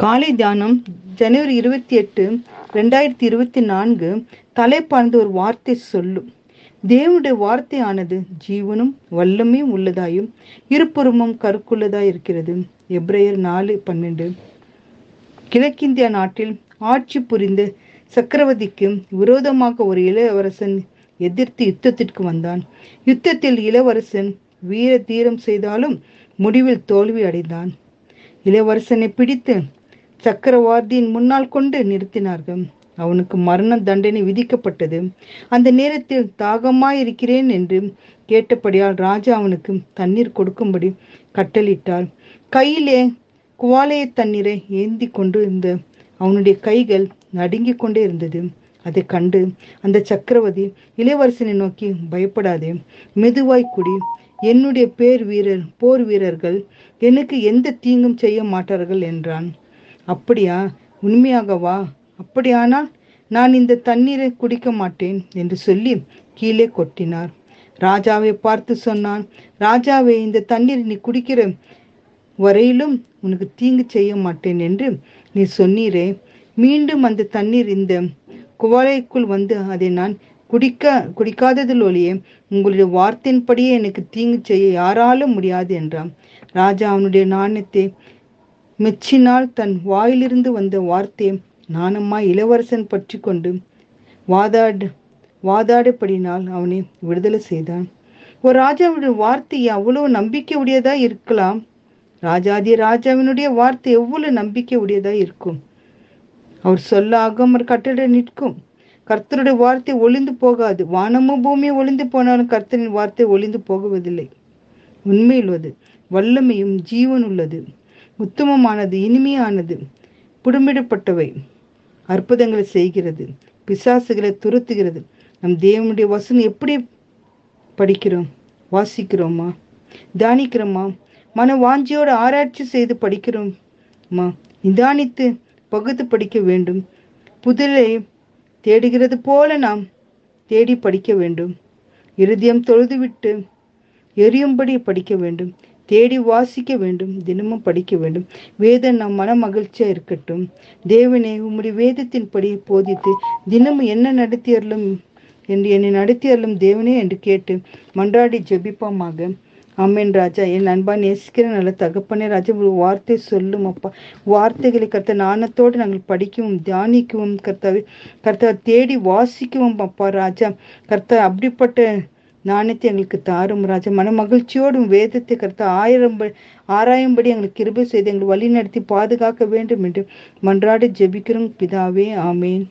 காலை தியானம் ஜனவரி இருபத்தி எட்டு ரெண்டாயிரத்தி இருபத்தி நான்கு தலைப்பார்ந்த ஒரு வார்த்தை சொல்லும். தேவனுடைய வார்த்தையானது ஜீவனும் வல்லமையும் உள்ளதாயும் இருபுறமும் கருக்குள்ளதாய் இருக்கிறது. எப்ரேயர் நாலு பன்னெண்டு. கிழக்கிந்திய நாட்டில் ஆட்சி புரிந்த சக்கரவர்த்திக்கு விரோதமாக ஒரு இளவரசன் எதிர்த்து யுத்தத்திற்கு வந்தான். யுத்தத்தில் இளவரசன் வீர தீரம் செய்தாலும் முடிவில் தோல்வி அடைந்தான். இளவரசனை பிடித்து சக்கரவர்த்தியின் முன்னால் கொண்டு நிறுத்தினார்கள். அவனுக்கு மரண தண்டனை விதிக்கப்பட்டது. அந்த நேரத்தில் தாகமாயிருக்கிறேன் என்று கேட்டபடியால் ராஜா அவனுக்கு தண்ணீர் கொடுக்கும்படி கட்டளிட்டார். கையிலே குவாலைய தண்ணீரை ஏந்தி கொண்டு இருந்த அவனுடைய கைகள் நடுங்கிக் கொண்டே இருந்தது. அதை கண்டு அந்த சக்கரவர்த்தி இளவரசனை நோக்கி பயப்படாதே மெதுவாய் குடி. என்னுடைய பேர் வீரர் போர் வீரர்கள் எனக்கு எந்த தீங்கும் செய்ய மாட்டார்கள் என்றான். அப்படியா? உண்மையாகவா? அப்படியானால் நான் இந்த தண்ணீரை குடிக்க மாட்டேன் என்று சொல்லி கீழே கொட்டினார். ராஜாவை பார்த்து சொன்னான் ராஜாவே இந்த தண்ணீர் நீ குடிக்கிற வரையிலும் உனக்கு தீங்கு செய்ய மாட்டேன் என்று நீ சொன்னீரே. மீண்டும் அந்த தண்ணீர் இந்த குவாலைக்குள் வந்து அதை நான் குடிக்க குடிக்காததில் ஒளியே உங்களுடைய வார்த்தையின்படியே எனக்கு தீங்கு செய்ய யாராலும் முடியாது என்றான். ராஜா அவனுடைய நாணயத்தை மெச்சினால் தன் வாயிலிருந்து வந்த வார்த்தையை நானம்மா இளவரசன் பற்றி கொண்டு வாதாடு வாதாடப்படினால் அவனை விடுதலை செய்தான். ஒரு ராஜாவுடைய வார்த்தை அவ்வளவு நம்பிக்கை உடையதா இருக்கலாம். ராஜாதி ராஜாவினுடைய வார்த்தை எவ்வளவு நம்பிக்கை உடையதா இருக்கும். அவர் சொல்ல அகமர் கட்டட நிற்கும். கர்த்தருடைய வார்த்தை ஒளிந்து போகாது. வானமும் பூமியும் ஒளிந்து போனாலும் கர்த்தரின் வார்த்தை ஒளிந்து போகுவதில்லை. உண்மையுள்ளது வல்லமையும் ஜீவன் உள்ளது உத்தமமானது இனிமையானது புடமிடப்பட்டவை அற்புதங்களை செய்கிறது பிசாசுகளை துரத்துகிறது. நம் தேவனுடைய வசனம் எப்படி படிக்கிறோம்? வாசிக்கிறோமா தியானிக்கிறோமா மன வாஞ்சியோடு ஆராய்ச்சி செய்து படிக்கிறோம்மா? நிதானித்து பகுத்து படிக்க வேண்டும். புதிரை தேடுகிறது போல நாம் தேடி படிக்க வேண்டும். இருதயம் தொழுதுவிட்டு எரியும்படி படிக்க வேண்டும். தேடி வாசிக்க வேண்டும் தினமும் படிக்க வேண்டும். வேதம் நம் மன மகிழ்ச்சியா இருக்கட்டும். தேவனே உம்முடைய வேதத்தின்படி போதித்து தினமும் என்ன நடத்தியர்களும் என்று என்னை நடத்தியர்களும் தேவனே என்று கேட்டு மன்றாடி ஜெபிப்போமாக. அம்மன் ராஜா. என் அன்பா நேசிக்கிற நல்ல தகப்பனே ராஜா ஒரு வார்த்தை சொல்லும் அப்பா. வார்த்தைகளை கர்த்த நாணத்தோடு நாங்கள் படிக்கவும் தியானிக்கவும் கர்த்தாவை கர்த்தாவை தேடி வாசிக்கவும் அப்பா ராஜா. கர்த்தா அப்படிப்பட்ட நாணயத்தை எங்களுக்கு தாரும் ராஜா. மன மகிழ்ச்சியோடும் வேதத்தை கருத்து ஆயிரம் ஆராயும்படி எங்களுக்கு கிருபை செய்து எங்களை வழி நடத்தி பாதுகாக்க வேண்டும் என்று மன்றாடி ஜெபிக்கிறோம். பிதாவே ஆமேன்.